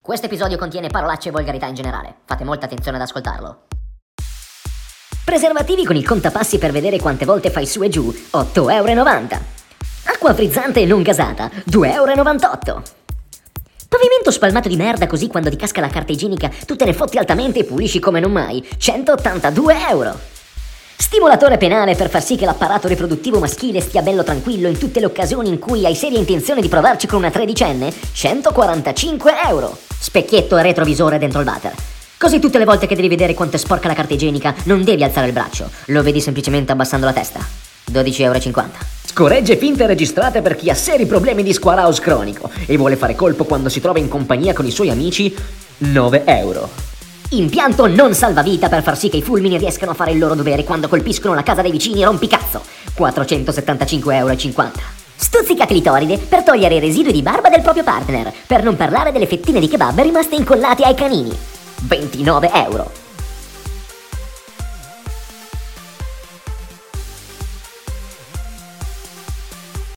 Questo episodio contiene parolacce e volgarità in generale. Fate molta attenzione ad ascoltarlo. Preservativi con il contapassi per vedere quante volte fai su e giù, 8,90 euro. Acqua frizzante e non gasata, 2,98 euro. Pavimento spalmato di merda così quando ti casca la carta igienica tu te ne fotti altamente e pulisci come non mai, 182 euro. Stimolatore penale per far sì che l'apparato riproduttivo maschile stia bello tranquillo in tutte le occasioni in cui hai seria intenzione di provarci con una tredicenne, 145 euro. Specchietto e retrovisore dentro il water. Così tutte le volte che devi vedere quanto è sporca la carta igienica, non devi alzare il braccio, lo vedi semplicemente abbassando la testa. 12,50 euro. Scoregge finte registrate per chi ha seri problemi di squaraos cronico e vuole fare colpo quando si trova in compagnia con i suoi amici, 9 euro. Impianto non salvavita per far sì che i fulmini riescano a fare il loro dovere quando colpiscono la casa dei vicini rompicazzo, 475,50 euro. Stuzzica clitoride per togliere i residui di barba del proprio partner, per non parlare delle fettine di kebab rimaste incollate ai canini. 29 euro.